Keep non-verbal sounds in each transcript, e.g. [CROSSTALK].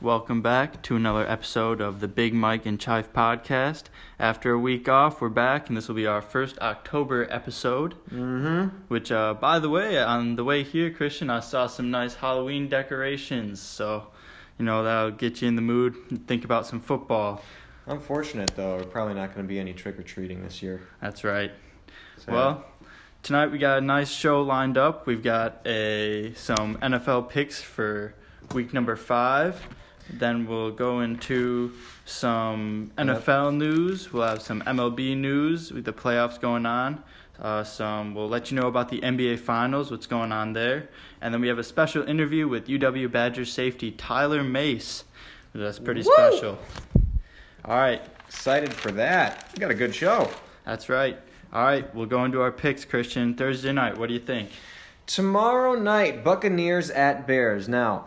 Welcome back to another episode of the Big Mike and Chive podcast. After a week off, we're back, and this will be our first October episode. Mm-hmm. Which, uh, by the way, on the way here, Christian, I saw some nice Halloween decorations. So, you know, that'll get you in the mood and think about some football. Unfortunate though, we're probably not going to be any trick or treating this year. That's right. So, Well, tonight we got a nice show lined up. We've got a some NFL picks for week number five. Then we'll go into some NFL news. We'll have some MLB news with the playoffs going on. Uh, some we'll let you know about the NBA Finals, what's going on there, and then we have a special interview with UW Badgers safety Tyler Mais. That's pretty Woo! special. All right, excited for that. We got a good show. that's right. All right, we'll go into our picks, Christian. Thursday night, what do you think? Tomorrow night, Buccaneers at Bears. Now,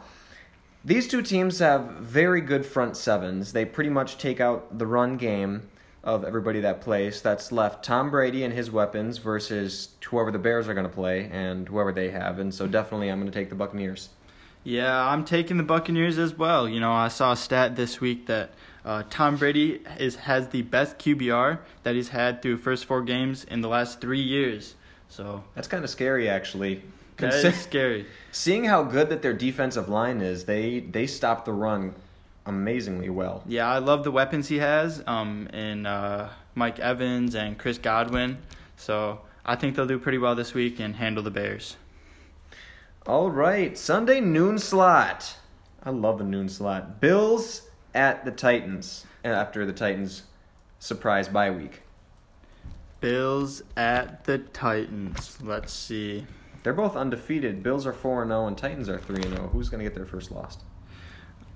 these two teams have very good front sevens. They pretty much take out the run game of everybody that plays. That's left Tom Brady and his weapons versus whoever the Bears are going to play and whoever they have. And so definitely I'm going to take the Buccaneers. Yeah, I'm taking the Buccaneers as well. You know, I saw a stat this week that uh, Tom Brady is has the best QBR that he's had through first four games in the last three years. So That's kind of scary actually. That Consi- scary. Seeing how good that their defensive line is, they they stop the run amazingly well. Yeah, I love the weapons he has um, in uh, Mike Evans and Chris Godwin. So I think they'll do pretty well this week and handle the Bears. All right, Sunday noon slot. I love the noon slot. Bills at the Titans after the Titans surprise bye week. Bills at the Titans. Let's see. They're both undefeated. Bills are 4 0 and Titans are 3 0. Who's going to get their first loss?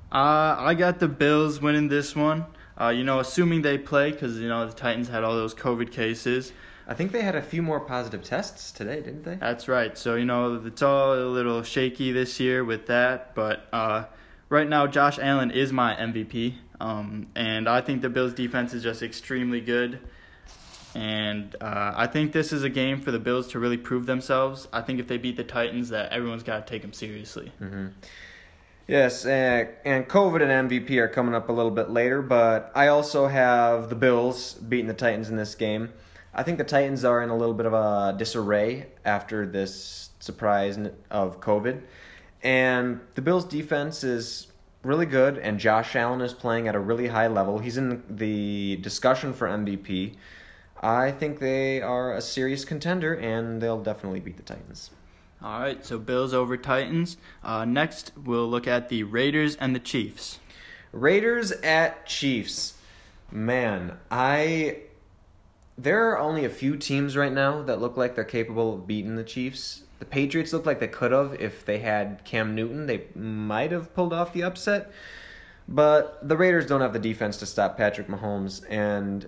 Uh, I got the Bills winning this one. Uh, you know, assuming they play, because you know the Titans had all those COVID cases. I think they had a few more positive tests today, didn't they? That's right. So you know it's all a little shaky this year with that. But uh, right now, Josh Allen is my MVP, um, and I think the Bills' defense is just extremely good. And uh, I think this is a game for the Bills to really prove themselves. I think if they beat the Titans, that everyone's got to take them seriously. Mm-hmm. Yes, uh, and COVID and MVP are coming up a little bit later, but I also have the Bills beating the Titans in this game. I think the Titans are in a little bit of a disarray after this surprise of COVID. And the Bills' defense is really good, and Josh Allen is playing at a really high level. He's in the discussion for MVP. I think they are a serious contender, and they'll definitely beat the Titans. All right, so Bills over Titans. Uh, next, we'll look at the Raiders and the Chiefs. Raiders at Chiefs. Man, I there are only a few teams right now that look like they're capable of beating the Chiefs. The Patriots look like they could have if they had Cam Newton. They might have pulled off the upset. But the Raiders don't have the defense to stop Patrick Mahomes and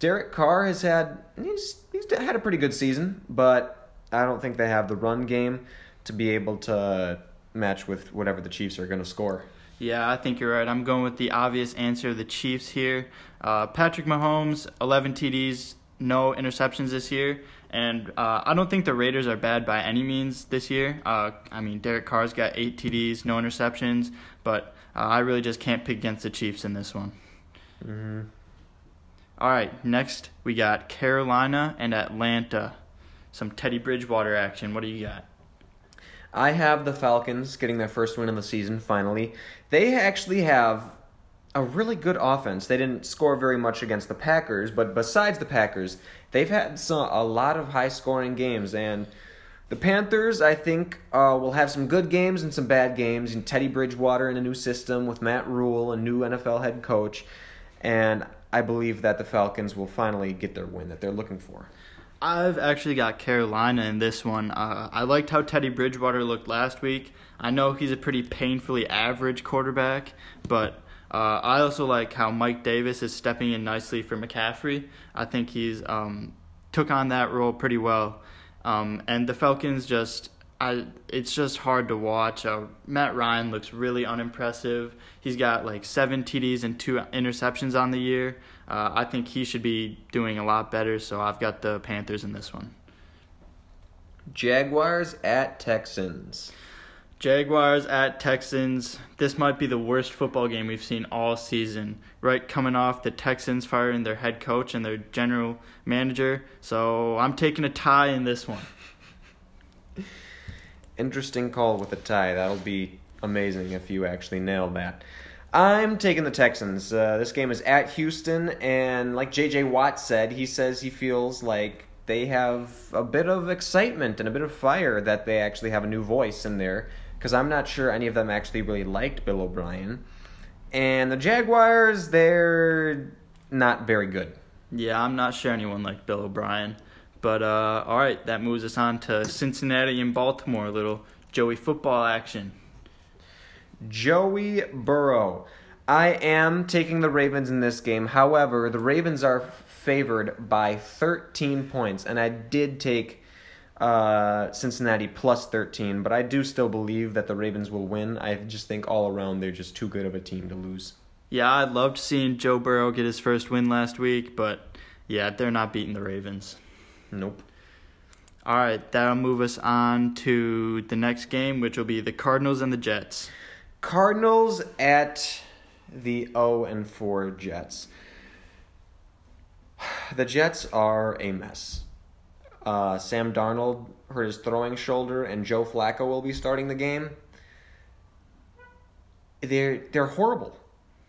Derek Carr has had he's he's had a pretty good season, but I don't think they have the run game to be able to match with whatever the Chiefs are going to score. Yeah, I think you're right. I'm going with the obvious answer, the Chiefs here. Uh, Patrick Mahomes, 11 TDs, no interceptions this year. And uh, I don't think the Raiders are bad by any means this year. Uh, I mean, Derek Carr's got 8 TDs, no interceptions. But uh, I really just can't pick against the Chiefs in this one. Mm-hmm. All right, next we got Carolina and Atlanta. Some Teddy Bridgewater action. What do you got? I have the Falcons getting their first win of the season finally. They actually have a really good offense. They didn't score very much against the Packers, but besides the Packers, they've had some, a lot of high scoring games. And the Panthers, I think, uh, will have some good games and some bad games. And Teddy Bridgewater in a new system with Matt Rhule, a new NFL head coach. And I believe that the Falcons will finally get their win that they're looking for. I've actually got Carolina in this one. Uh, I liked how Teddy Bridgewater looked last week. I know he's a pretty painfully average quarterback, but uh, I also like how Mike Davis is stepping in nicely for McCaffrey. I think he's um, took on that role pretty well. Um, and the Falcons just, I, it's just hard to watch. Uh, Matt Ryan looks really unimpressive. He's got like seven TDs and two interceptions on the year. Uh, I think he should be doing a lot better, so I've got the Panthers in this one. Jaguars at Texans. Jaguars at Texans. This might be the worst football game we've seen all season. Right coming off the Texans firing their head coach and their general manager. So I'm taking a tie in this one. [LAUGHS] Interesting call with a tie. That'll be amazing if you actually nail that. I'm taking the Texans. Uh, this game is at Houston, and like JJ Watt said, he says he feels like they have a bit of excitement and a bit of fire that they actually have a new voice in there. Because I'm not sure any of them actually really liked Bill O'Brien. And the Jaguars, they're not very good. Yeah, I'm not sure anyone liked Bill O'Brien. But uh, all right, that moves us on to Cincinnati and Baltimore. A little Joey football action. Joey Burrow. I am taking the Ravens in this game. However, the Ravens are favored by 13 points, and I did take uh, Cincinnati plus 13, but I do still believe that the Ravens will win. I just think all around they're just too good of a team to lose. Yeah, I loved seeing Joe Burrow get his first win last week, but yeah, they're not beating the Ravens. Nope. All right, that'll move us on to the next game, which will be the Cardinals and the Jets. Cardinals at the 0 and 4 Jets. [SIGHS] The Jets are a mess. Uh, Sam Darnold hurt his throwing shoulder, and Joe Flacco will be starting the game. They're they're horrible.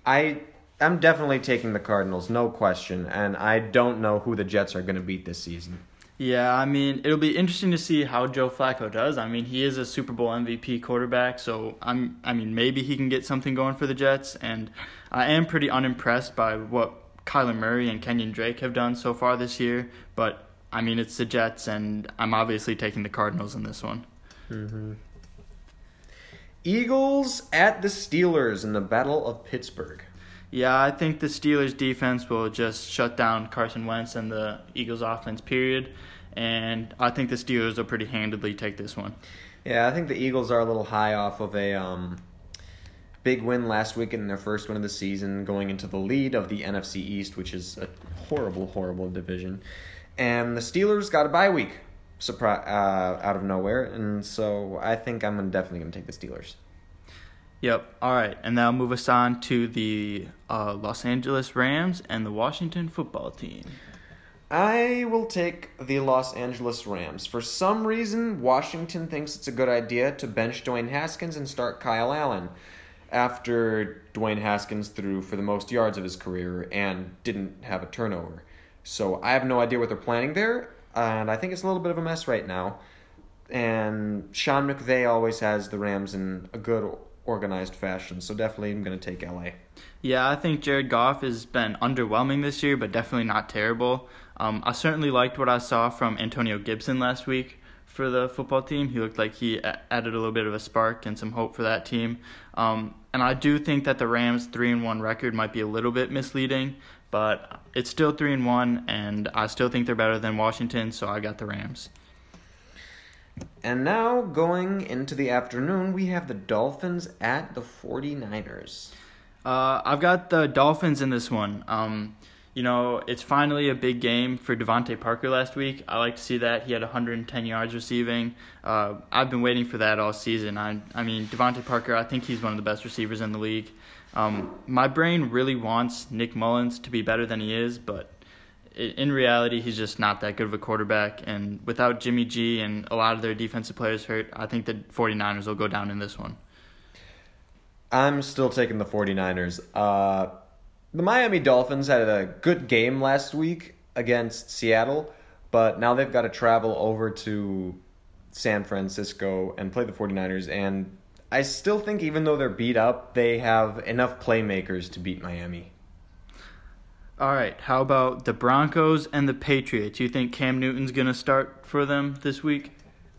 I I'm definitely taking the Cardinals, no question, and I don't know who the Jets are going to beat this season. Yeah, I mean, it'll be interesting to see how Joe Flacco does. I mean, he is a Super Bowl MVP quarterback, so I'm I mean, maybe he can get something going for the Jets and I am pretty unimpressed by what Kyler Murray and Kenyan Drake have done so far this year, but I mean, it's the Jets and I'm obviously taking the Cardinals in this one. Mm-hmm. Eagles at the Steelers in the Battle of Pittsburgh. Yeah, I think the Steelers defense will just shut down Carson Wentz and the Eagles offense, period. And I think the Steelers will pretty handedly take this one. Yeah, I think the Eagles are a little high off of a um, big win last week in their first win of the season, going into the lead of the NFC East, which is a horrible, horrible division. And the Steelers got a bye week surprise uh, out of nowhere, and so I think I'm definitely going to take the Steelers. Yep. All right, and that'll move us on to the uh, Los Angeles Rams and the Washington Football Team. I will take the Los Angeles Rams. For some reason, Washington thinks it's a good idea to bench Dwayne Haskins and start Kyle Allen after Dwayne Haskins threw for the most yards of his career and didn't have a turnover. So I have no idea what they're planning there, and I think it's a little bit of a mess right now. And Sean McVay always has the Rams in a good organized fashion, so definitely I'm going to take LA. Yeah, I think Jared Goff has been underwhelming this year, but definitely not terrible. Um, I certainly liked what I saw from Antonio Gibson last week for the football team. He looked like he added a little bit of a spark and some hope for that team. Um, and I do think that the Rams' three and one record might be a little bit misleading, but it's still three and one, and I still think they're better than Washington. So I got the Rams. And now, going into the afternoon, we have the Dolphins at the 49ers. Uh, I've got the Dolphins in this one. Um, you know, it's finally a big game for DeVante Parker last week. I like to see that. He had 110 yards receiving. Uh, I've been waiting for that all season. I, I mean, DeVante Parker, I think he's one of the best receivers in the league. Um, my brain really wants Nick Mullens to be better than he is, but in reality, he's just not that good of a quarterback. And without Jimmy G and a lot of their defensive players hurt, I think the 49ers will go down in this one. I'm still taking the 49ers. Uh, the Miami Dolphins had a good game last week against Seattle, but now they've got to travel over to San Francisco and play the 49ers. And I still think, even though they're beat up, they have enough playmakers to beat Miami. All right. How about the Broncos and the Patriots? You think Cam Newton's going to start for them this week?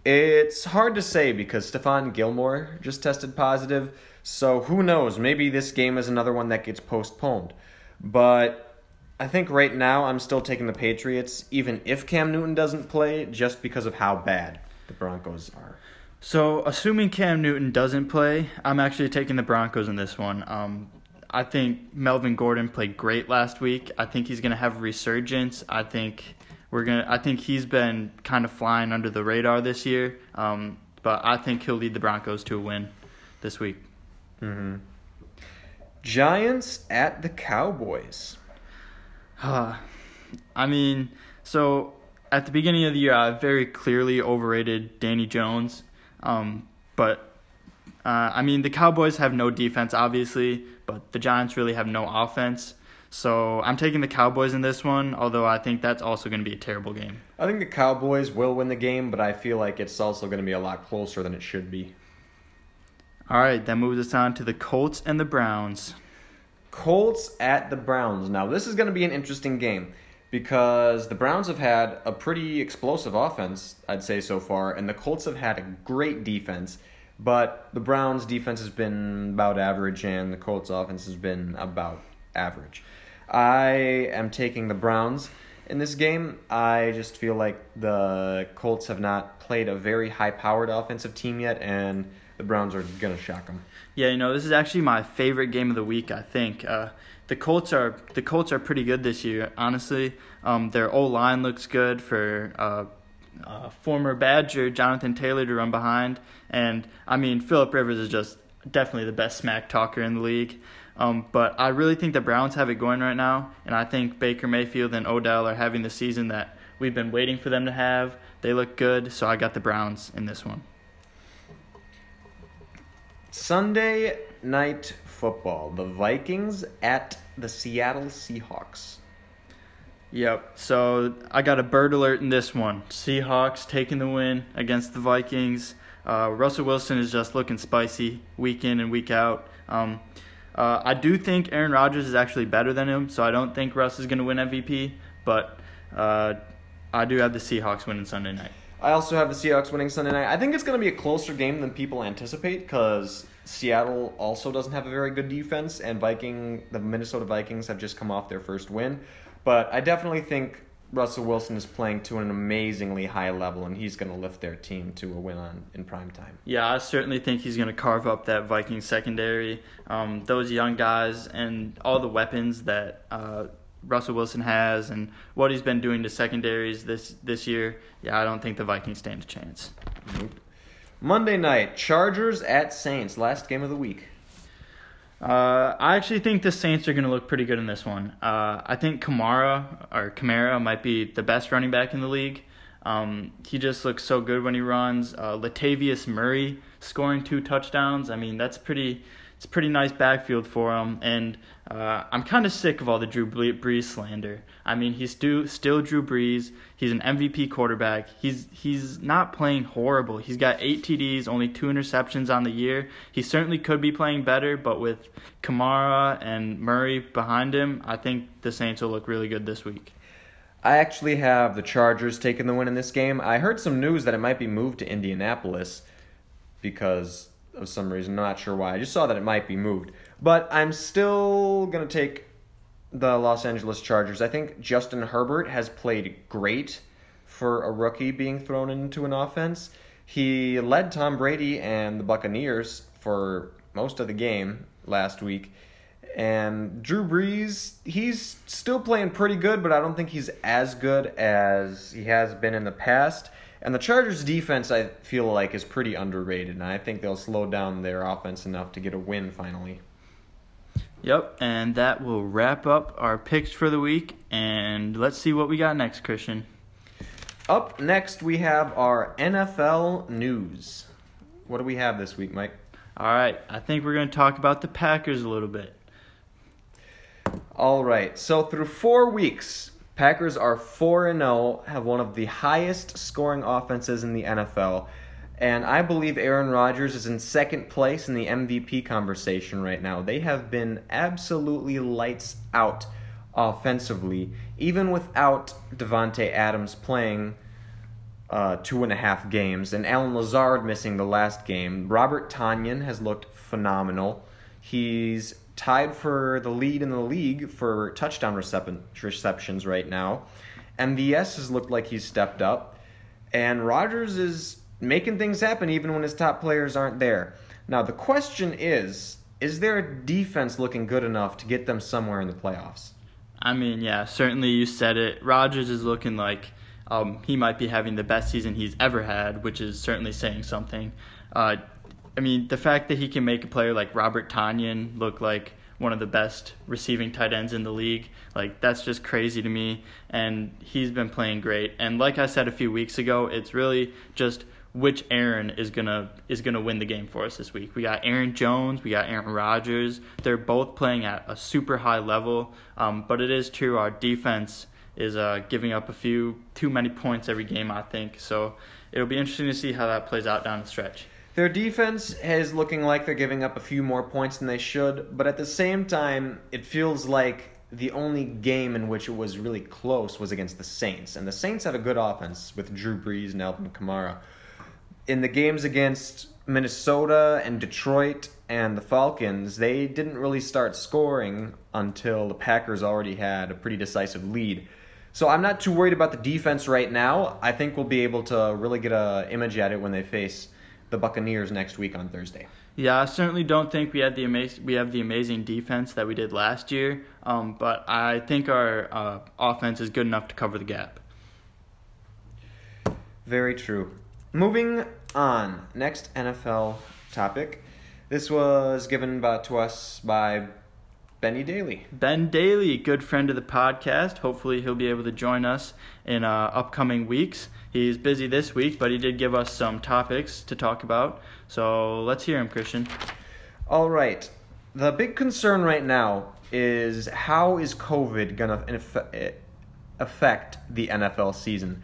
It's hard to say because Stephon Gilmore just tested positive. So who knows? Maybe this game is another one that gets postponed. But I think right now I'm still taking the Patriots, even if Cam Newton doesn't play, just because of how bad the Broncos are. So, assuming Cam Newton doesn't play, I'm actually taking the Broncos in this one. Um, I think Melvin Gordon played great last week. I think he's going to have a resurgence. I think we're going to I think he's been kind of flying under the radar this year. Um, but I think he'll lead the Broncos to a win this week. Mm-hmm. Giants at the Cowboys. I mean, so at the beginning of the year, I very clearly overrated Danny Jones. Um, but uh, I mean, the Cowboys have no defense, obviously, but the Giants really have no offense. So I'm taking the Cowboys in this one, although I think that's also going to be a terrible game. I think the Cowboys will win the game, but I feel like it's also going to be a lot closer than it should be. All right, that moves us on to the Colts and the Browns. Colts at the Browns. Now, this is going to be an interesting game because the Browns have had a pretty explosive offense, I'd say, so far, and the Colts have had a great defense. But the Browns' defense has been about average, and the Colts' offense has been about average. I am taking the Browns in this game. I just feel like the Colts have not played a very high powered offensive team yet, and the Browns are going to shock them. Yeah, you know, this is actually my favorite game of the week, I think. Uh, the Colts are the Colts are pretty good this year, honestly. Um, their O line looks good for uh, uh, former Badger Jonathan Taylor to run behind, and I mean Philip Rivers is just definitely the best smack talker in the league. Um, but I really think the Browns have it going right now, and I think Baker Mayfield and Odell are having the season that we've been waiting for them to have. They look good, so I got the Browns in this one. Sunday night football. The Vikings at the Seattle Seahawks. Yep. So I got a bird alert in this one. Seahawks taking the win against the Vikings. Uh, Russell Wilson is just looking spicy week in and week out. Um, uh, I do think Aaron Rodgers is actually better than him, so I don't think Russ is going to win MVP. But uh, I do have the Seahawks winning Sunday night. I also have the Seahawks winning Sunday night. I think it's going to be a closer game than people anticipate because Seattle also doesn't have a very good defense, and Viking, the Minnesota Vikings, have just come off their first win. But I definitely think Russell Wilson is playing to an amazingly high level, and he's going to lift their team to a win on in prime time. Yeah, I certainly think he's going to carve up that Viking secondary. Um, those young guys and all the weapons that uh, Russell Wilson has, and what he's been doing to secondaries this this year. Yeah, I don't think the Vikings stand a chance. Nope. Monday night, Chargers at Saints, last game of the week. Uh, I actually think the Saints are going to look pretty good in this one. Uh, I think Kamara or Kamara might be the best running back in the league. Um, he just looks so good when he runs. Uh, Latavius Murray scoring two touchdowns. I mean, that's pretty it's pretty nice backfield for him, and uh, I'm kind of sick of all the Drew Brees slander. I mean, he's still still Drew Brees. He's an MVP quarterback. He's he's not playing horrible. He's got eight TDs, only two interceptions on the year. He certainly could be playing better, but with Kamara and Murray behind him, I think the Saints will look really good this week. I actually have the Chargers taking the win in this game. I heard some news that it might be moved to Indianapolis because of some reason. I'm not sure why. I just saw that it might be moved. But I'm still going to take the Los Angeles Chargers. I think Justin Herbert has played great for a rookie being thrown into an offense. He led Tom Brady and the Buccaneers for most of the game last week. And Drew Brees, he's still playing pretty good, but I don't think he's as good as he has been in the past. And the Chargers' defense, I feel like, is pretty underrated, and I think they'll slow down their offense enough to get a win finally. Yep, and that will wrap up our picks for the week. And let's see what we got next, Christian. Up next, we have our NFL news. What do we have this week, Mike? All right, I think we're going to talk about the Packers a little bit. All right, so through four weeks, Packers are 4 0, have one of the highest scoring offenses in the NFL. And I believe Aaron Rodgers is in second place in the MVP conversation right now. They have been absolutely lights out offensively, even without Davante Adams playing uh, two and a half games and Allen Lazard missing the last game. Robert Tonyan has looked phenomenal. He's tied for the lead in the league for touchdown receptions right now. MVS has looked like he's stepped up. And Rodgers is making things happen even when his top players aren't there. Now, the question is is their defense looking good enough to get them somewhere in the playoffs? I mean, yeah, certainly you said it. Rodgers is looking like um, he might be having the best season he's ever had, which is certainly saying something. Uh, I mean, the fact that he can make a player like Robert Tonyan look like one of the best receiving tight ends in the league, like that's just crazy to me. And he's been playing great. And like I said a few weeks ago, it's really just which Aaron is gonna is gonna win the game for us this week. We got Aaron Jones, we got Aaron Rodgers. They're both playing at a super high level. Um, but it is true our defense is uh, giving up a few too many points every game. I think so. It'll be interesting to see how that plays out down the stretch. Their defense is looking like they're giving up a few more points than they should, but at the same time, it feels like the only game in which it was really close was against the Saints, and the Saints have a good offense with Drew Brees and Alvin Kamara in the games against Minnesota and Detroit and the Falcons, they didn't really start scoring until the Packers already had a pretty decisive lead. So I'm not too worried about the defense right now. I think we'll be able to really get a image at it when they face the Buccaneers next week on Thursday. Yeah, I certainly don't think we had the amaz- we have the amazing defense that we did last year, um, but I think our uh, offense is good enough to cover the gap. Very true. Moving on, next NFL topic. This was given by, to us by Benny Daly. Ben Daly, good friend of the podcast. Hopefully, he'll be able to join us in uh, upcoming weeks. He's busy this week, but he did give us some topics to talk about. So let's hear him, Christian. All right. The big concern right now is how is COVID going to affect the NFL season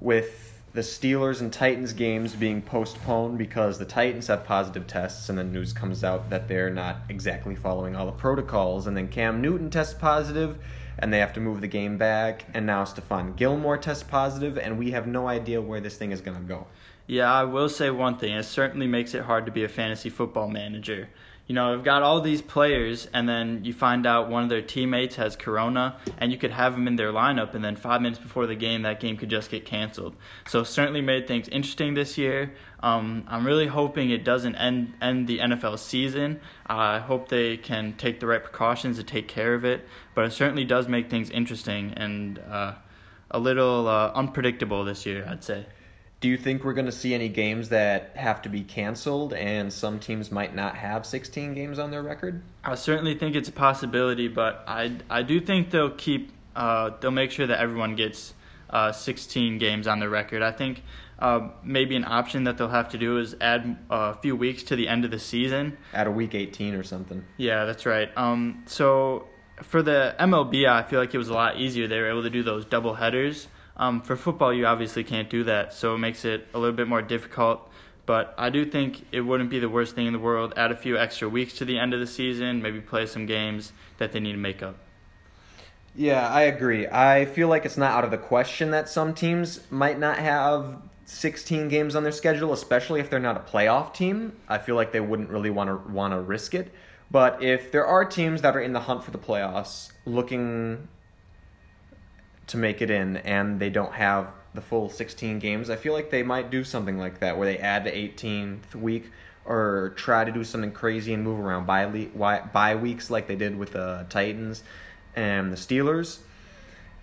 with the Steelers and Titans games being postponed because the Titans have positive tests, and then news comes out that they're not exactly following all the protocols. And then Cam Newton tests positive, and they have to move the game back. And now Stephon Gilmore tests positive, and we have no idea where this thing is going to go. Yeah, I will say one thing. It certainly makes it hard to be a fantasy football manager you know, I've got all these players, and then you find out one of their teammates has corona, and you could have them in their lineup, and then five minutes before the game, that game could just get canceled. So certainly made things interesting this year. Um, I'm really hoping it doesn't end end the NFL season. I hope they can take the right precautions to take care of it, but it certainly does make things interesting and uh, a little uh, unpredictable this year, I'd say. Do you think we're going to see any games that have to be canceled and some teams might not have 16 games on their record? I certainly think it's a possibility, but I, I do think they'll keep uh, they'll make sure that everyone gets uh, 16 games on their record. I think uh, maybe an option that they'll have to do is add a few weeks to the end of the season. Add a week 18 or something. Yeah, that's right. Um, so for the MLB, I feel like it was a lot easier. They were able to do those double headers. Um, for football, you obviously can't do that, so it makes it a little bit more difficult. But I do think it wouldn't be the worst thing in the world. Add a few extra weeks to the end of the season, maybe play some games that they need to make up. Yeah, I agree. I feel like it's not out of the question that some teams might not have 16 games on their schedule, especially if they're not a playoff team. I feel like they wouldn't really want to want to risk it. But if there are teams that are in the hunt for the playoffs, looking to make it in and they don't have the full 16 games, I feel like they might do something like that where they add the 18th week or try to do something crazy and move around by bye weeks like they did with the Titans and the Steelers.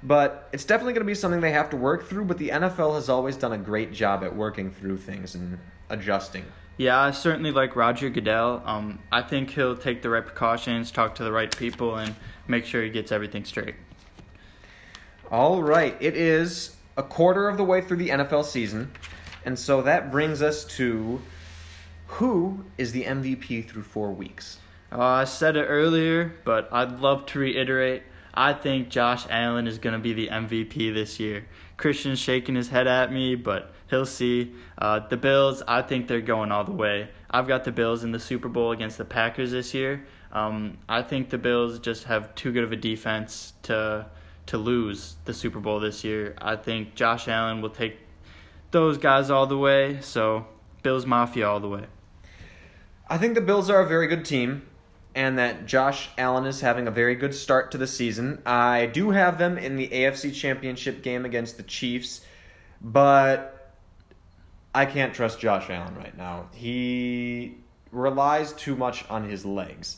But it's definitely going to be something they have to work through. But the NFL has always done a great job at working through things and adjusting. Yeah, I certainly like Roger Goodell. Um, I think he'll take the right precautions, talk to the right people, and make sure he gets everything straight. All right, it is a quarter of the way through the NFL season, and so that brings us to who is the MVP through four weeks? Uh, I said it earlier, but I'd love to reiterate. I think Josh Allen is going to be the MVP this year. Christian's shaking his head at me, but he'll see. Uh, the Bills, I think they're going all the way. I've got the Bills in the Super Bowl against the Packers this year. Um, I think the Bills just have too good of a defense to to lose the Super Bowl this year. I think Josh Allen will take those guys all the way. So Bills Mafia all the way. I think the Bills are a very good team and that Josh Allen is having a very good start to the season. I do have them in the AFC Championship game against the Chiefs, but I can't trust Josh Allen right now. He relies too much on his legs.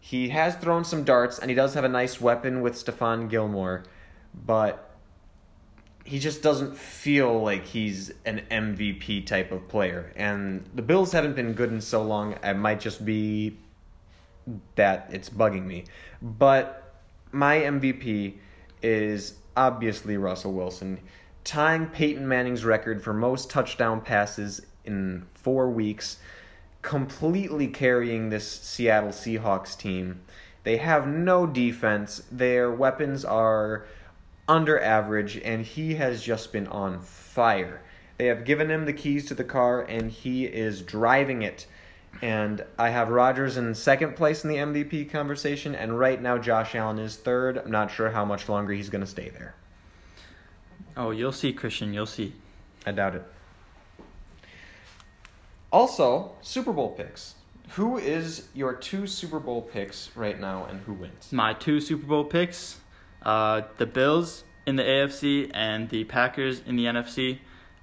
He has thrown some darts, and he does have a nice weapon with Stephon Gilmore, but he just doesn't feel like he's an MVP type of player. And the Bills haven't been good in so long. It might just be that it's bugging me. But my MVP is obviously Russell Wilson, tying Peyton Manning's record for most touchdown passes in four weeks, completely carrying this Seattle Seahawks team. They have no defense. Their weapons are under average, and he has just been on fire. They have given him the keys to the car, and he is driving it. And I have Rodgers in second place in the MVP conversation, and right now Josh Allen is third. I'm not sure how much longer he's going to stay there. Oh, you'll see, Christian. You'll see. I doubt it. Also, Super Bowl picks. Who is your two Super Bowl picks right now, and who wins? My two Super Bowl picks uh, the Bills in the AFC and the Packers in the NFC.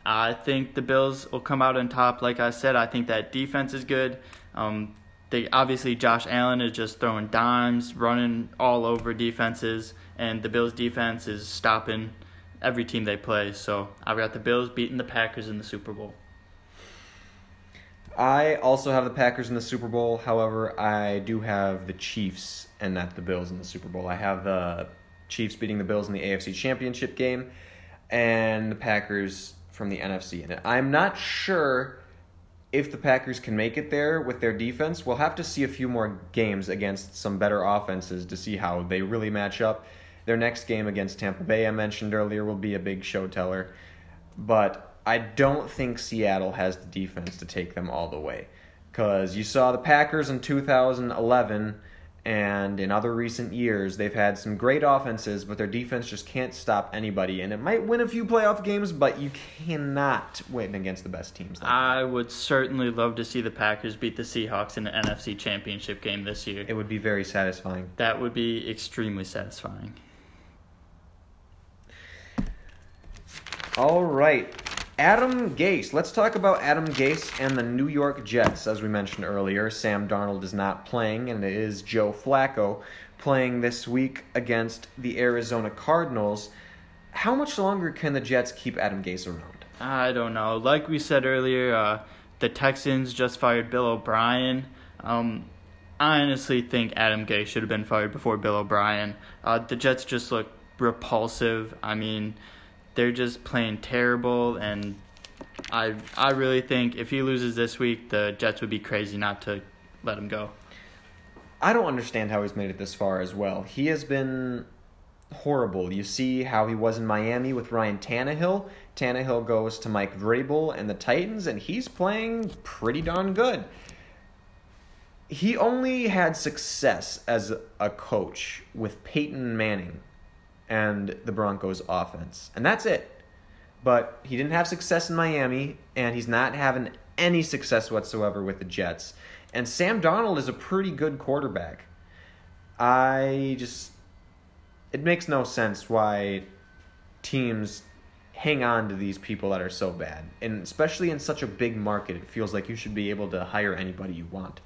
I think the Bills will come out on top. Like I said, I think that defense is good. Um, they obviously Josh Allen is just throwing dimes, running all over defenses, and the Bills defense is stopping every team they play. So I've got the Bills beating the Packers in the Super Bowl. I also have the Packers in the Super Bowl. However, I do have the Chiefs and not the Bills in the Super Bowl. I have the Chiefs beating the Bills in the AFC Championship game, and the Packers from the NFC in it. I'm not sure if the Packers can make it there with their defense. We'll have to see a few more games against some better offenses to see how they really match up. Their next game against Tampa Bay, I mentioned earlier, will be a big show teller. But I don't think Seattle has the defense to take them all the way. Because you saw the Packers in 2011 and in other recent years, they've had some great offenses, but their defense just can't stop anybody. And it might win a few playoff games, but you cannot win against the best teams. Like I would certainly love to see the Packers beat the Seahawks in the NFC Championship game this year. It would be very satisfying. That would be extremely satisfying. All right. Adam Gase. Let's talk about Adam Gase and the New York Jets. As we mentioned earlier, Sam Darnold is not playing, and it is Joe Flacco playing this week against the Arizona Cardinals. How much longer can the Jets keep Adam Gase around? I don't know. Like we said earlier, uh, the Texans just fired Bill O'Brien. Um, I honestly think Adam Gase should have been fired before Bill O'Brien. Uh, the Jets just look repulsive. I mean, they're just playing terrible, and I I really think if he loses this week, the Jets would be crazy not to let him go. I don't understand how he's made it this far as well. He has been horrible. You see how he was in Miami with Ryan Tannehill. Tannehill goes to Mike Vrabel and the Titans, and he's playing pretty darn good. He only had success as a coach with Peyton Manning and the Broncos offense. And that's it. But he didn't have success in Miami, and he's not having any success whatsoever with the Jets. And Sam Darnold is a pretty good quarterback. I just. It makes no sense why teams hang on to these people that are so bad. And especially in such a big market, it feels like you should be able to hire anybody you want.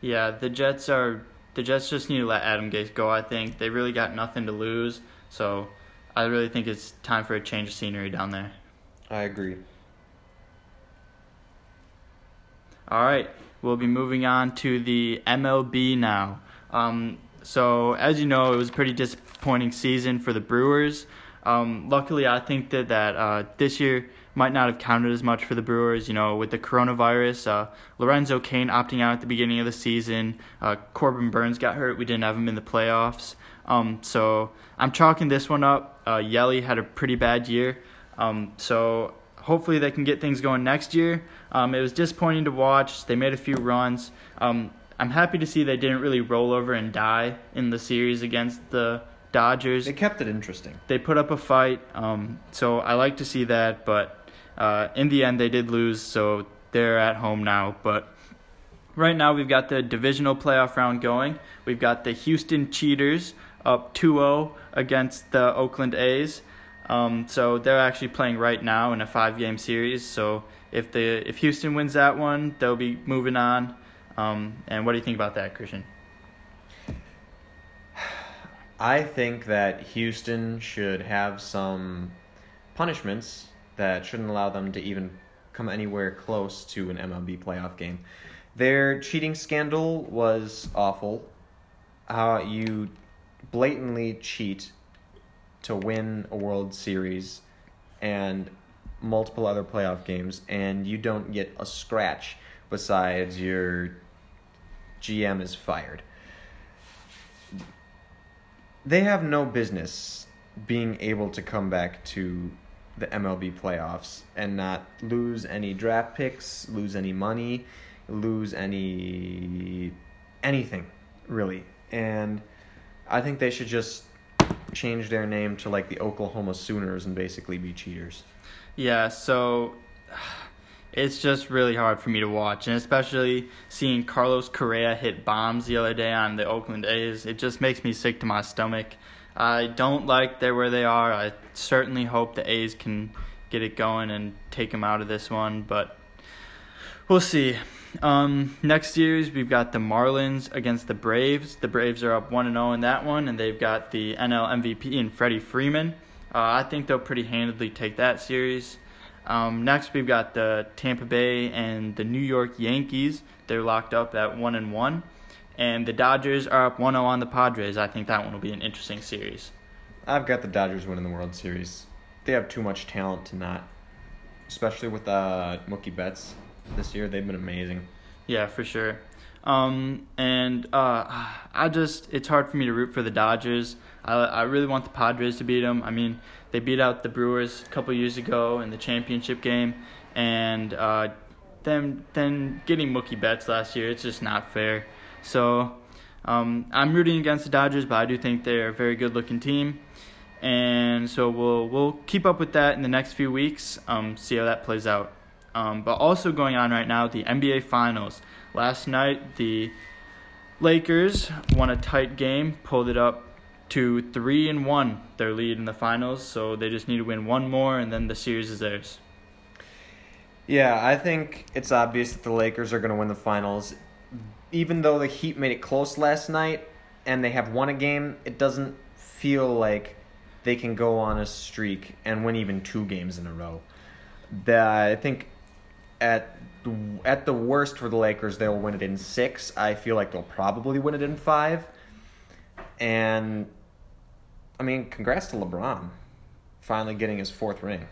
Yeah, the Jets are. The Jets just need to let Adam Gase go, I think. They really got nothing to lose. So I really think it's time for a change of scenery down there. I agree. All right, we'll be moving on to the MLB now. Um, so, as you know, it was a pretty disappointing season for the Brewers. Um, luckily, I think that that uh, this year might not have counted as much for the Brewers. You know, with the coronavirus, uh, Lorenzo Cain opting out at the beginning of the season. Uh, Corbin Burnes got hurt. We didn't have him in the playoffs. Um, so I'm chalking this one up. Uh, Yeli had a pretty bad year. Um, so hopefully they can get things going next year. Um, it was disappointing to watch. They made a few runs. Um, I'm happy to see they didn't really roll over and die in the series against the Dodgers. They kept it interesting. They put up a fight. Um, so I like to see that. But uh, in the end, they did lose. So they're at home now. But right now, we've got the divisional playoff round going. We've got the Houston Cheaters up 2-0 against the Oakland A's. Um, so they're actually playing right now in a five-game series. So if the if Houston wins that one, they'll be moving on. Um, and what do you think about that, Christian? [SIGHS] I think that Houston should have some punishments that shouldn't allow them to even come anywhere close to an MLB playoff game. Their cheating scandal was awful. How you blatantly cheat to win a World Series and multiple other playoff games, and you don't get a scratch besides your GM is fired. They have no business being able to come back to the MLB playoffs and not lose any draft picks, lose any money, lose any anything really. And I think they should just change their name to like the Oklahoma Sooners and basically be cheaters. Yeah, so [SIGHS] it's just really hard for me to watch, and especially seeing Carlos Correa hit bombs the other day on the Oakland A's, it just makes me sick to my stomach. I don't like they where they are. I certainly hope the A's can get it going and take them out of this one, but we'll see. Um, next series we've got the Marlins against the Braves. The Braves are up one and zero in that one, and they've got the NL MVP in Freddie Freeman. Uh, I think they'll pretty handedly take that series. Um, next we've got the Tampa Bay and the New York Yankees. They're locked up at one and one, and the Dodgers are up 1-0 on the Padres. I think that one will be an interesting series. I've got the Dodgers winning the World Series. They have too much talent to not, especially with uh, Mookie Betts this year. They've been amazing. Yeah, for sure. Um, and uh, I just it's hard for me to root for the Dodgers. I I really want the Padres to beat them. I mean, they beat out the Brewers a couple years ago in the championship game, and uh, them then getting Mookie Betts last year. It's just not fair. So um, I'm rooting against the Dodgers, but I do think they're a very good looking team. And so we'll we'll keep up with that in the next few weeks. Um, see how that plays out. Um, but also going on right now, the NBA Finals. Last night, the Lakers won a tight game, pulled it up to three and one, their lead in the finals. So they just need to win one more, and then the series is theirs. Yeah, I think it's obvious that the Lakers are going to win the finals. Even though the Heat made it close last night and they have won a game, it doesn't feel like they can go on a streak and win even two games in a row. The, I think at at the worst for the Lakers, they'll win it in six. I feel like they'll probably win it in five. And I mean, congrats to LeBron, finally getting his fourth ring.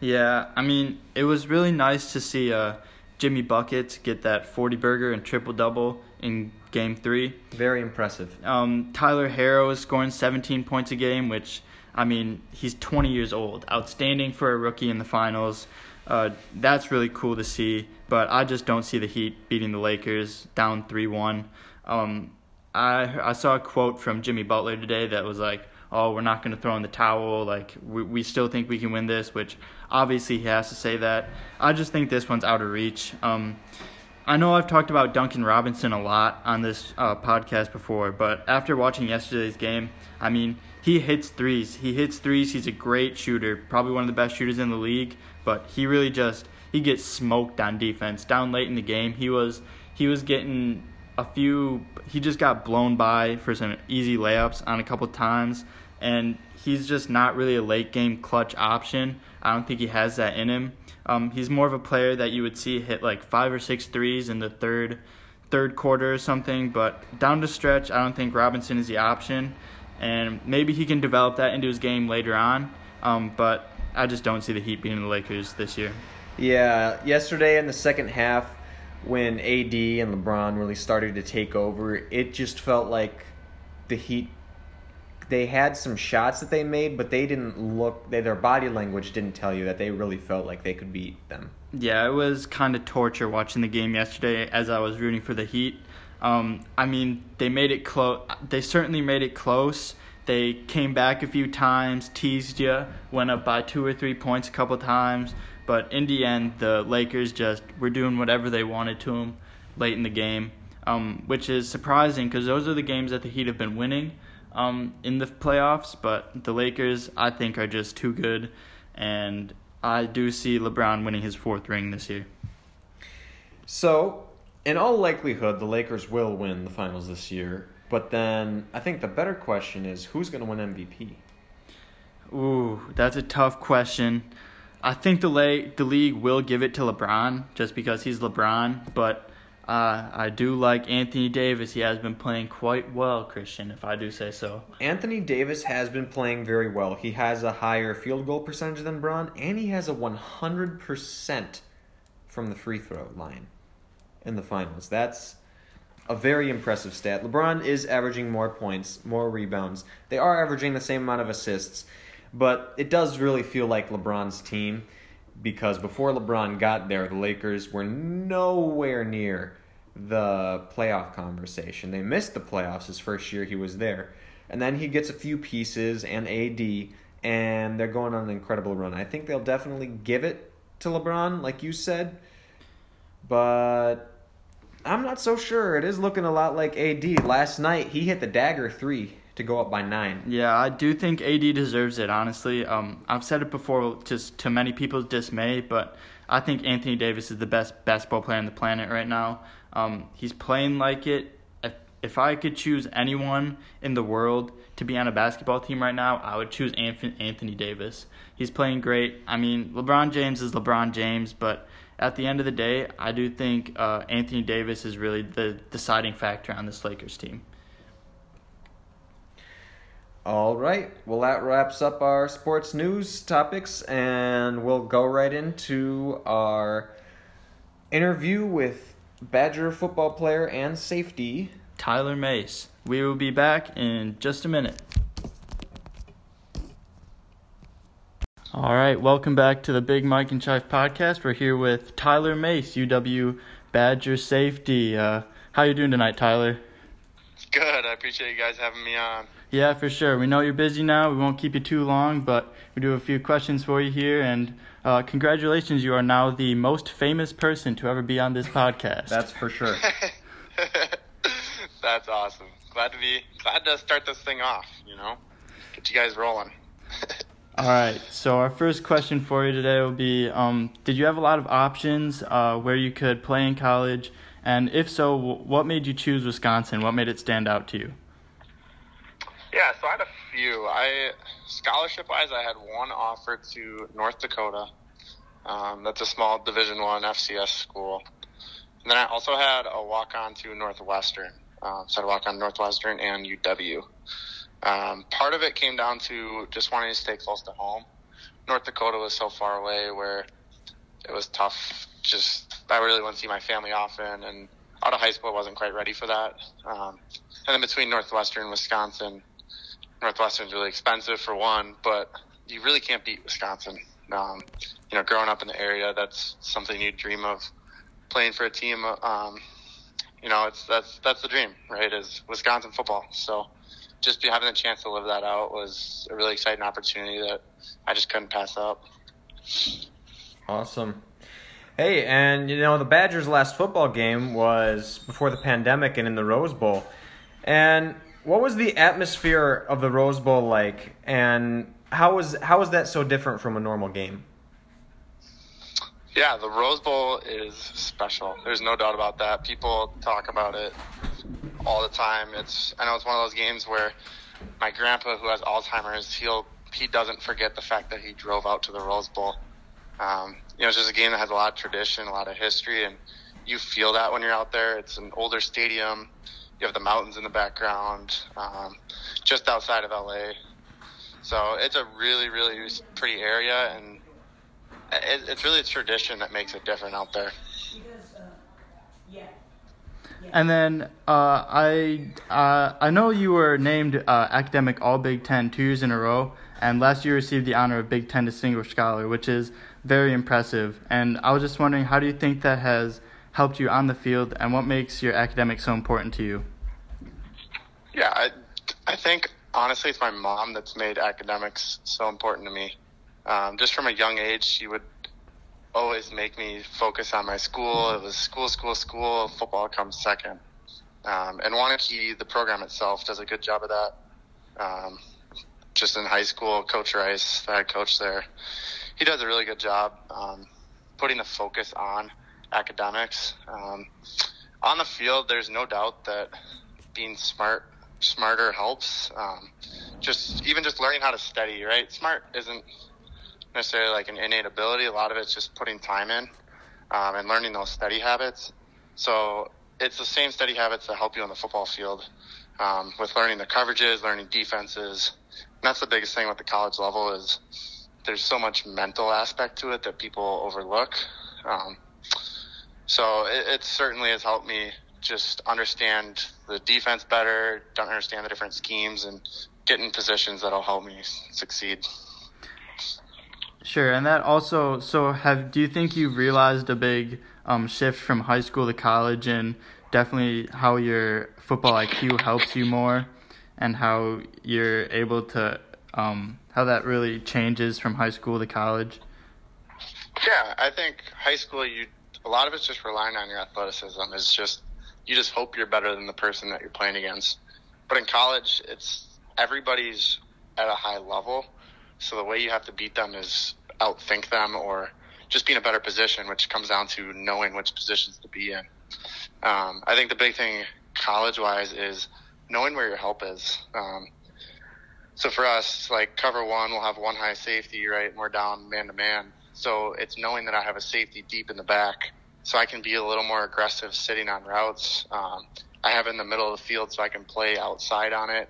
Yeah, I mean, it was really nice to see uh, Jimmy Buckets get that forty burger and triple double in Game Three. Very impressive. Um, Tyler Herro is scoring seventeen points a game, which I mean, he's twenty years old, outstanding for a rookie in the finals. Uh, that's really cool to see, but I just don't see the Heat beating the Lakers down 3 1. Um, I, I saw a quote from Jimmy Butler today that was like, oh, we're not going to throw in the towel. Like, we, we still think we can win this, which obviously he has to say that. I just think this one's out of reach. Um, I know I've talked about Duncan Robinson a lot on this uh, podcast before, but after watching yesterday's game, I mean, he hits threes. He hits threes. He's a great shooter, probably one of the best shooters in the league but he really just he gets smoked on defense. Down late in the game, he was he was getting a few he just got blown by for some easy layups on a couple times and he's just not really a late game clutch option. I don't think he has that in him. Um, he's more of a player that you would see hit like five or six threes in the third third quarter or something, but down the stretch, I don't think Robinson is the option, and maybe he can develop that into his game later on. Um, but I just don't see the Heat beating the Lakers this year. Yeah, yesterday in the second half, when AD and LeBron really started to take over, it just felt like the Heat. They had some shots that they made, but they didn't look. They, their body language didn't tell you that they really felt like they could beat them. Yeah, it was kind of torture watching the game yesterday as I was rooting for the Heat. Um, I mean, they made it close. They certainly made it close they came back a few times, teased you, went up by two or three points a couple times, but in the end, the Lakers just were doing whatever they wanted to them late in the game, um, which is surprising because those are the games that the Heat have been winning um, in the playoffs. But the Lakers, I think, are just too good, and I do see LeBron winning his fourth ring this year. So, in all likelihood, the Lakers will win the finals this year. But then I think the better question is who's going to win MVP? Ooh, that's a tough question. I think the la- the league will give it to LeBron just because he's LeBron, but uh, I do like Anthony Davis. He has been playing quite well, Christian, if I do say so. Anthony Davis has been playing very well. He has a higher field goal percentage than Bron, and he has a 100% from the free throw line in the finals. That's a very impressive stat. LeBron is averaging more points, more rebounds. They are averaging the same amount of assists, but it does really feel like LeBron's team because before LeBron got there, the Lakers were nowhere near the playoff conversation. They missed the playoffs his first year he was there. And then he gets a few pieces and AD, and they're going on an incredible run. I think they'll definitely give it to LeBron, like you said, but I'm not so sure. It is looking a lot like AD. Last night, he hit the dagger three to go up by nine. Yeah, I do think AD deserves it. Honestly, um, I've said it before, just to many people's dismay, but I think Anthony Davis is the best basketball player on the planet right now. Um, he's playing like it. If, if I could choose anyone in the world to be on a basketball team right now, I would choose Anthony Davis. He's playing great. I mean, LeBron James is LeBron James, but at the end of the day, I do think uh, Anthony Davis is really the deciding factor on this Lakers team. All right. Well, that wraps up our sports news topics, and we'll go right into our interview with Badger football player and safety Tyler Mais. We will be back in just a minute. All right, welcome back to the Big Mike and Chive podcast. We're here with Tyler Mais, UW Badger safety. Uh, how you doing tonight, Tyler? It's good. I appreciate you guys having me on. Yeah, for sure. We know you're busy now. We won't keep you too long, but we do have a few questions for you here. And uh, congratulations, you are now the most famous person to ever be on this podcast. That's for sure. [LAUGHS] That's awesome. Glad to be glad to start this thing off. You know, get you guys rolling. [LAUGHS] All right. So our first question for you today will be: um, Did you have a lot of options uh, where you could play in college? And if so, what made you choose Wisconsin? What made it stand out to you? Yeah, so I had a few. I scholarship wise, I had one offer to North Dakota. Um, that's a small Division One FCS school. And then I also had a walk on to Northwestern. Um, so I walk on Northwestern and UW. Um, part of it came down to just wanting to stay close to home. North Dakota was so far away where it was tough. Just I really wouldn't see my family often, and out of high school, I wasn't quite ready for that. Um, and then between Northwestern and Wisconsin, Northwestern's really expensive for one, but you really can't beat Wisconsin. Um, you know, growing up in the area, that's something you dream of. Playing for a team, um, you know, it's that's that's the dream, right? Is Wisconsin football. So, just having the chance to live that out was a really exciting opportunity that I just couldn't pass up. Awesome. Hey, and you know the Badgers' last football game was before the pandemic and in the Rose Bowl. And what was the atmosphere of the Rose Bowl like? And how was how was that so different from a normal game? Yeah, the Rose Bowl is special. There's no doubt about that. People talk about it all the time. It's I know it's one of those games where my grandpa, who has Alzheimer's, he'll he doesn't forget the fact that he drove out to the Rose Bowl. Um, you know, it's just a game that has a lot of tradition, a lot of history, and you feel that when you're out there. It's an older stadium. You have the mountains in the background, um, just outside of LA. So it's a really, really pretty area, and it, it's really a tradition that makes it different out there. And then uh, I uh, I know you were named uh, academic All Big Ten two years in a row, and last year received the honor of Big Ten Distinguished Scholar, which is very impressive. And I was just wondering, how do you think that has helped you on the field, and what makes your academics so important to you? Yeah, I, I think honestly, it's my mom that's made academics so important to me. Um, just from a young age, she would always make me focus on my school. It was school, school, school. Football comes second. Um, and Waunakee, the program itself, does a good job of that. Um, just in high school, Coach Rice, the head coach there, he does a really good job um, putting the focus on academics. Um, on the field, there's no doubt that being smart, smarter helps. Um, just even just learning how to study. Right, smart isn't necessarily like an innate ability. A lot of it's just putting time in um, and learning those study habits. So it's the same study habits that help you on the football field um, with learning the coverages, learning defenses. And that's the biggest thing with the college level is there's so much mental aspect to it that people overlook. Um, so it, it certainly has helped me just understand the defense better, don't understand the different schemes, and get in positions that'll help me succeed. Sure, and that also. So, have do you think you've realized a big um, shift from high school to college, and definitely how your football IQ helps you more, and how you're able to um, how that really changes from high school to college? Yeah, I think high school you a lot of it's just relying on your athleticism. It's just you just hope you're better than the person that you're playing against. But in college, it's everybody's at a high level, so the way you have to beat them is outthink them or just be in a better position, which comes down to knowing which positions to be in. Um, I think the big thing college wise is knowing where your help is. Um, so for us, like cover one, we'll have one high safety, right? And we're down man to man. So it's knowing that I have a safety deep in the back, so I can be a little more aggressive sitting on routes. Um, I have in the middle of the field, so I can play outside on it.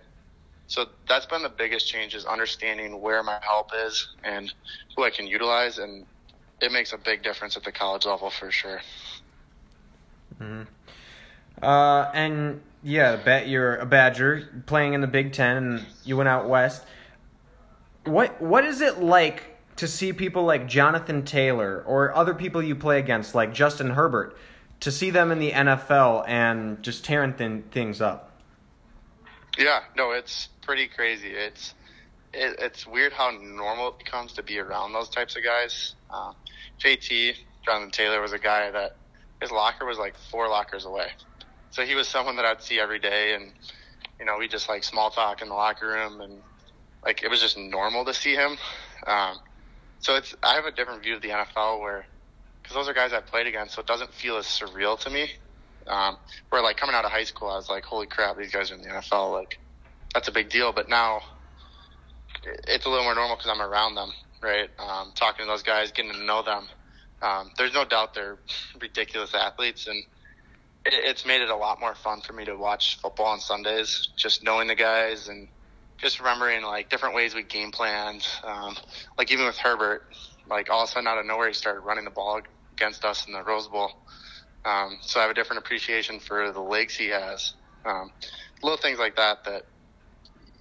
So that's been the biggest change is understanding where my help is and who I can utilize, and it makes a big difference at the college level for sure. Mm-hmm. Uh, and yeah, bet you're a Badger playing in the Big Ten, and you went out west. What what is it like to see people like Jonathan Taylor or other people you play against, like Justin Herbert, to see them in the NFL and just tearing th- things up? Yeah, no, it's pretty crazy. It's it, it's weird how normal it becomes to be around those types of guys. Uh, JT Jonathan Taylor was a guy that his locker was like four lockers away, so he was someone that I'd see every day, and you know we just like small talk in the locker room, and like it was just normal to see him. Um, so it's I have a different view of the NFL where because those are guys I've played against, so it doesn't feel as surreal to me. Um, where like coming out of high school, I was like, holy crap, these guys are in the NFL. Like that's a big deal. But now it's a little more normal because I'm around them, right? Um, talking to those guys, getting to know them. Um, there's no doubt they're [LAUGHS] ridiculous athletes, and it, it's made it a lot more fun for me to watch football on Sundays. Just knowing the guys and just remembering like different ways we game planned. Um, like even with Herbert, like all of a sudden out of nowhere he started running the ball against us in the Rose Bowl. Um, so I have a different appreciation for the legs he has. Um, little things like that that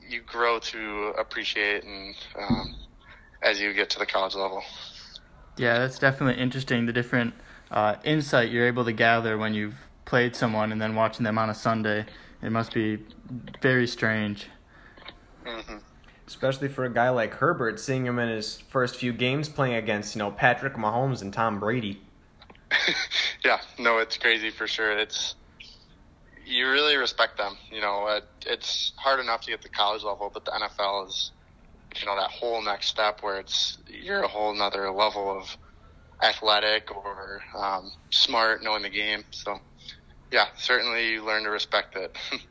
you grow to appreciate and um, as you get to the college level. Yeah, that's definitely interesting. The different uh, insight you're able to gather when you've played someone and then watching them on a Sunday. It must be very strange. Mm-hmm. Especially for a guy like Herbert, seeing him in his first few games playing against, you know, Patrick Mahomes and Tom Brady. [LAUGHS] yeah, no, it's crazy for sure. It's you really respect them. You know, it, it's hard enough to get to college level, but the NFL is, you know, that whole next step where it's you're a whole another level of athletic or um, smart, knowing the game. So, yeah, certainly you learn to respect it. [LAUGHS]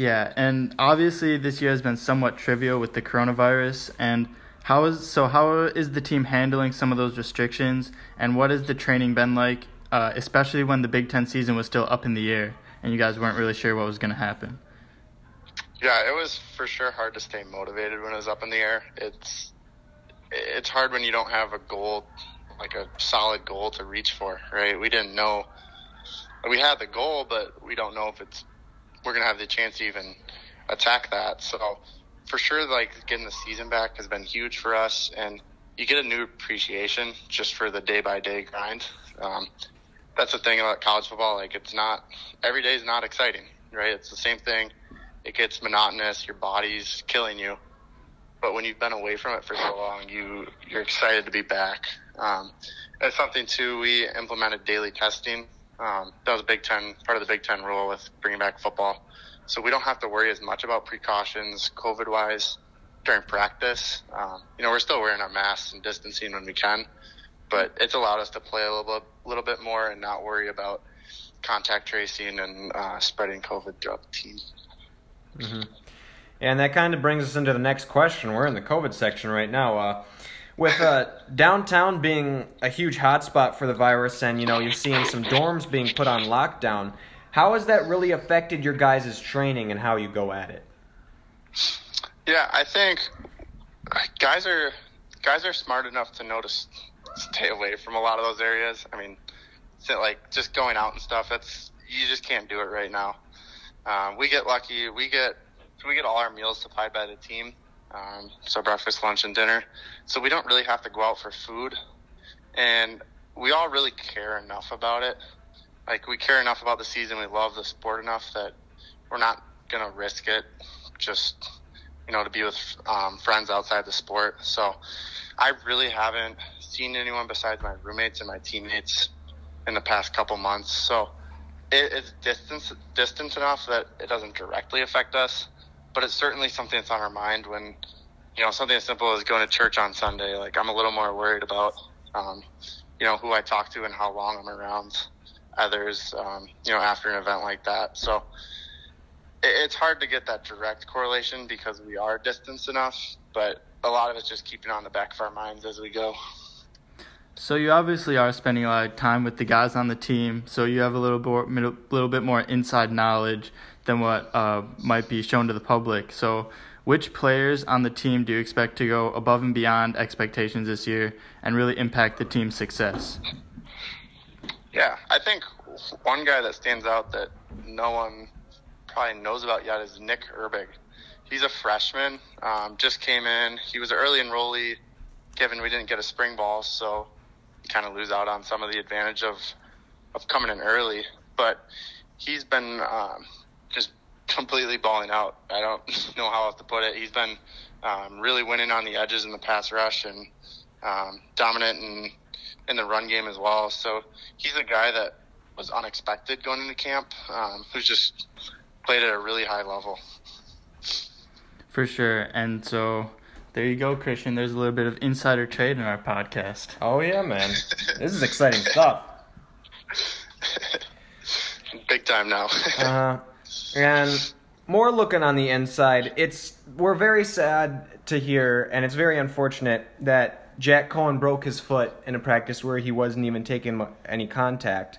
Yeah, and obviously this year has been somewhat trivial with the coronavirus. And how is so? How is the team handling some of those restrictions? And what has the training been like, uh, especially when the Big Ten season was still up in the air and you guys weren't really sure what was going to happen? Yeah, it was for sure hard to stay motivated when it was up in the air. It's it's hard when you don't have a goal, like a solid goal to reach for, right? We didn't know we had the goal, but we don't know if it's we're gonna have the chance to even attack that. So for sure, like getting the season back has been huge for us, and you get a new appreciation just for the day by day grind. Um, that's the thing about college football. Like it's not every day is not exciting, right? It's the same thing. It gets monotonous. Your body's killing you. But when you've been away from it for so long, you you're excited to be back. Um, something too. We implemented daily testing um, that was a Big Ten part of the Big Ten rule with bringing back football. So we don't have to worry as much about precautions COVID wise during practice. Um, you know, we're still wearing our masks and distancing when we can, but it's allowed us to play a little bit, little bit more and not worry about contact tracing and uh, spreading COVID throughout the team. Mm-hmm. And that kind of brings us into the next question. We're in the COVID section right now. Uh, with uh, downtown being a huge hotspot for the virus, and you know you're seeing some dorms being put on lockdown, how has that really affected your guys' training and how you go at it? Yeah, I think guys are guys are smart enough to notice stay away from a lot of those areas. I mean, like just going out and stuff. That's you just can't do it right now. Um, we get lucky. We get we get all our meals supplied by the team. Um, so breakfast, lunch, and dinner. So we don't really have to go out for food, and we all really care enough about it. Like we care enough about the season. We love the sport enough that we're not gonna risk it just you know to be with um, friends outside the sport. So I really haven't seen anyone besides my roommates and my teammates in the past couple months. So it, it's distance distant enough that it doesn't directly affect us but it's certainly something that's on our mind when you know something as simple as going to church on Sunday. Like I'm a little more worried about um, you know who I talk to and how long I'm around others. Um, you know after an event like that, so it, it's hard to get that direct correlation because we are distanced enough. But a lot of it's just keeping on the back of our minds as we go. So you obviously are spending a lot of time with the guys on the team, so you have a little more, little bit more inside knowledge than what uh, might be shown to the public. So, which players on the team do you expect to go above and beyond expectations this year and really impact the team's success? Yeah, I think one guy that stands out that no one probably knows about yet is Nick Herbig. He's a freshman, um, just came in. He was an early enrollee, given we didn't get a spring ball, so kind of lose out on some of the advantage of of coming in early. But he's been um, completely balling out. I don't [LAUGHS] know how else to put it. He's been um, really winning on the edges in the pass rush and um, dominant in in the run game as well. So he's a guy that was unexpected going into camp, um, who's just played at a really high level. For sure, and so there you go, Christian. There's a little bit of insider trade in our podcast. Oh yeah, man, [LAUGHS] this is exciting stuff. [LAUGHS] Big time now. uh, and more looking on the inside, it's we're very sad to hear, and it's very unfortunate that Jack Coan broke his foot in a practice where he wasn't even taking any contact.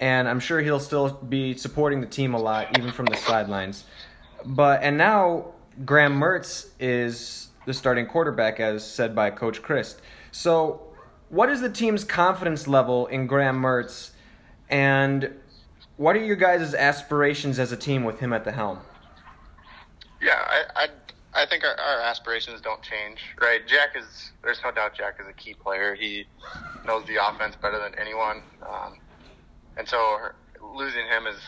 And I'm sure he'll still be supporting the team a lot, even from the sidelines. But and now Graham Mertz is the starting quarterback, as said by Coach Chryst. So, what is the team's confidence level in Graham Mertz, and what are your guys' aspirations as a team with him at the helm? Yeah, I I, I think our, our aspirations don't change, right? Jack is there's no doubt Jack is a key player. He knows the offense better than anyone, um, and so losing him is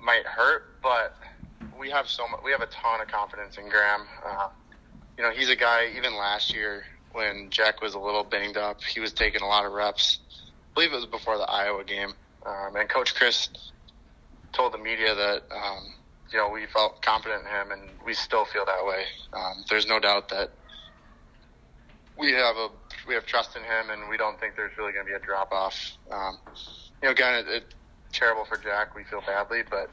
might hurt, but we have so much. We have a ton of confidence in Graham. Uh, you know, he's a guy. Even last year, when Jack was a little banged up, he was taking a lot of reps. I believe it was before the Iowa game. Um, and Coach Chryst told the media that um, you know we felt confident in him, and we still feel that way. Um, there's no doubt that we have a we have trust in him, and we don't think there's really going to be a drop off. Um, you know, again, it, it, terrible for Jack. We feel badly, but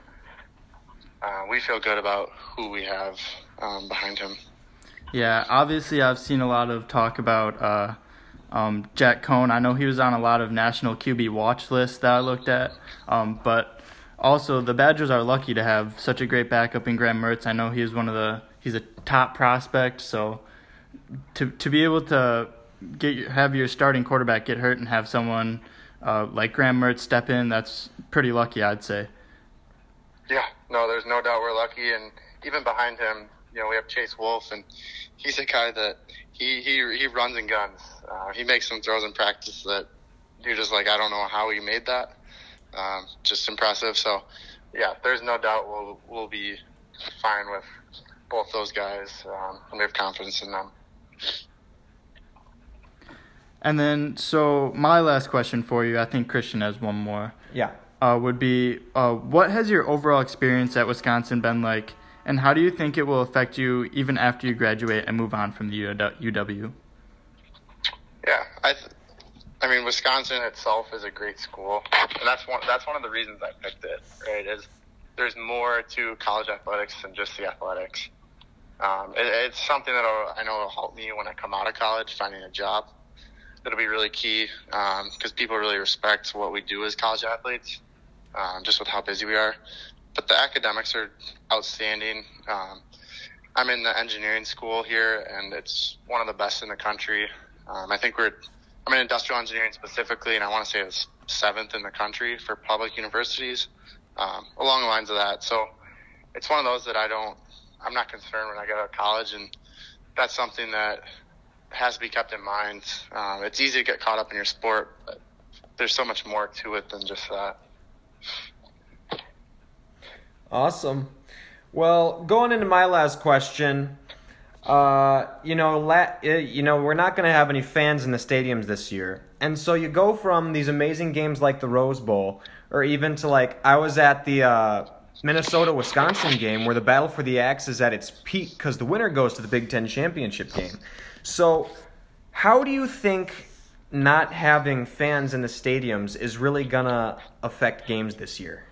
uh, we feel good about who we have um, behind him. Yeah, obviously, I've seen a lot of talk about uh, um, Jack Coan, I know he was on a lot of national QB watch lists that I looked at, um, but also the Badgers are lucky to have such a great backup in Graham Mertz. I know he's one of the he's a top prospect, so to to be able to get have your starting quarterback get hurt and have someone uh, like Graham Mertz step in, that's pretty lucky, I'd say. Yeah, no, there's no doubt we're lucky, and even behind him, you know, we have Chase Wolf, and he's a guy that he he he runs and guns. Uh, he makes some throws in practice that you're just like, I don't know how he made that. Um, just impressive. So, yeah, there's no doubt we'll we'll be fine with both those guys, um, and we have confidence in them. And then, so my last question for you, I think Christian has one more. Yeah. Uh, would be, uh, what has your overall experience at Wisconsin been like, and how do you think it will affect you even after you graduate and move on from the UW? Yeah, I, th- I mean, Wisconsin itself is a great school, and that's one that's one of the reasons I picked it. Right, is there's more to college athletics than just the athletics. Um, it, it's something that I know will help me when I come out of college, finding a job. It'll be really key because um, people really respect what we do as college athletes, um, just with how busy we are. But the academics are outstanding. Um, I'm in the engineering school here, and it's one of the best in the country. Um, I think we're I'm in industrial engineering specifically, and I want to say it's seventh in the country for public universities, um, along the lines of that. So it's one of those that I don't, I'm not concerned when I get out of college, and that's something that has to be kept in mind. Um, it's easy to get caught up in your sport, but there's so much more to it than just that. Awesome. Well, going into my last question, uh, you know, la- uh, you know, we're not going to have any fans in the stadiums this year, and so you go from these amazing games like the Rose Bowl, or even to like I was at the uh, Minnesota Wisconsin game where the battle for the axe is at its peak because the winner goes to the Big Ten championship game. So, how do you think not having fans in the stadiums is really gonna affect games this year?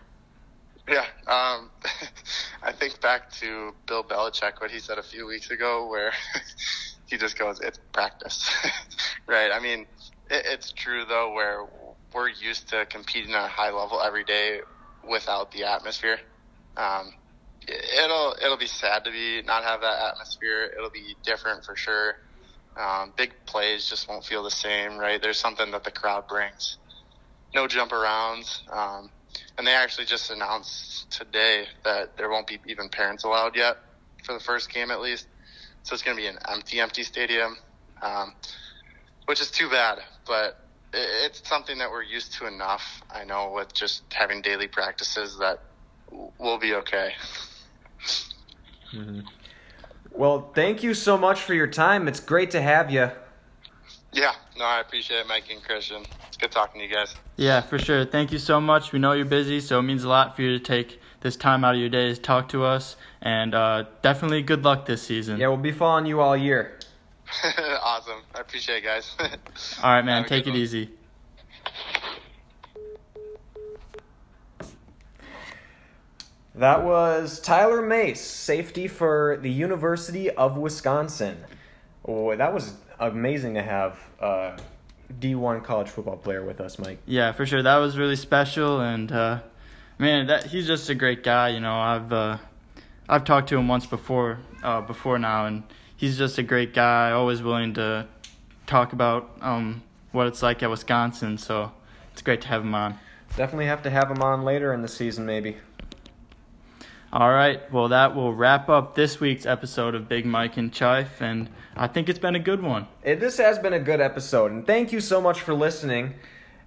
Yeah, um, [LAUGHS] I think back to Bill Belichick, what he said a few weeks ago, where [LAUGHS] he just goes, "It's practice," [LAUGHS] right? I mean, it, it's true though, where we're used to competing at a high level every day without the atmosphere. Um, it'll it'll be sad to be not have that atmosphere. It'll be different for sure. Um, big plays just won't feel the same, right? There's something that the crowd brings. No jump arounds. Um, and they actually just announced today that there won't be even parents allowed yet for the first game at least. So it's going to be an empty, empty stadium, um, which is too bad. But it's something that we're used to enough. I know with just having daily practices that we'll be okay. Mm-hmm. Well, thank you so much for your time. It's great to have you. Yeah, no, I appreciate it, Mike and Christian. It's good talking to you guys. Yeah, for sure. Thank you so much. We know you're busy, so it means a lot for you to take this time out of your day to talk to us. And uh, definitely good luck this season. Yeah, we'll be following you all year. [LAUGHS] awesome. I appreciate it, guys. [LAUGHS] all right, man. Take it one. easy. That was Tyler Mais, safety for the University of Wisconsin. Oh, that was amazing to have a D1 college football player with us, Mike. Yeah, for sure. That was really special, and uh, man, that he's just a great guy. You know, I've uh, I've talked to him once before, uh, before now, and he's just a great guy. Always willing to talk about um, what it's like at Wisconsin. So it's great to have him on. Definitely have to have him on later in the season, maybe. All right. Well, that will wrap up this week's episode of Big Mike and Chife, and I think it's been a good one. It, this has been a good episode, and thank you so much for listening.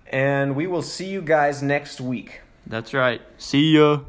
And we will see you guys next week. That's right. See ya.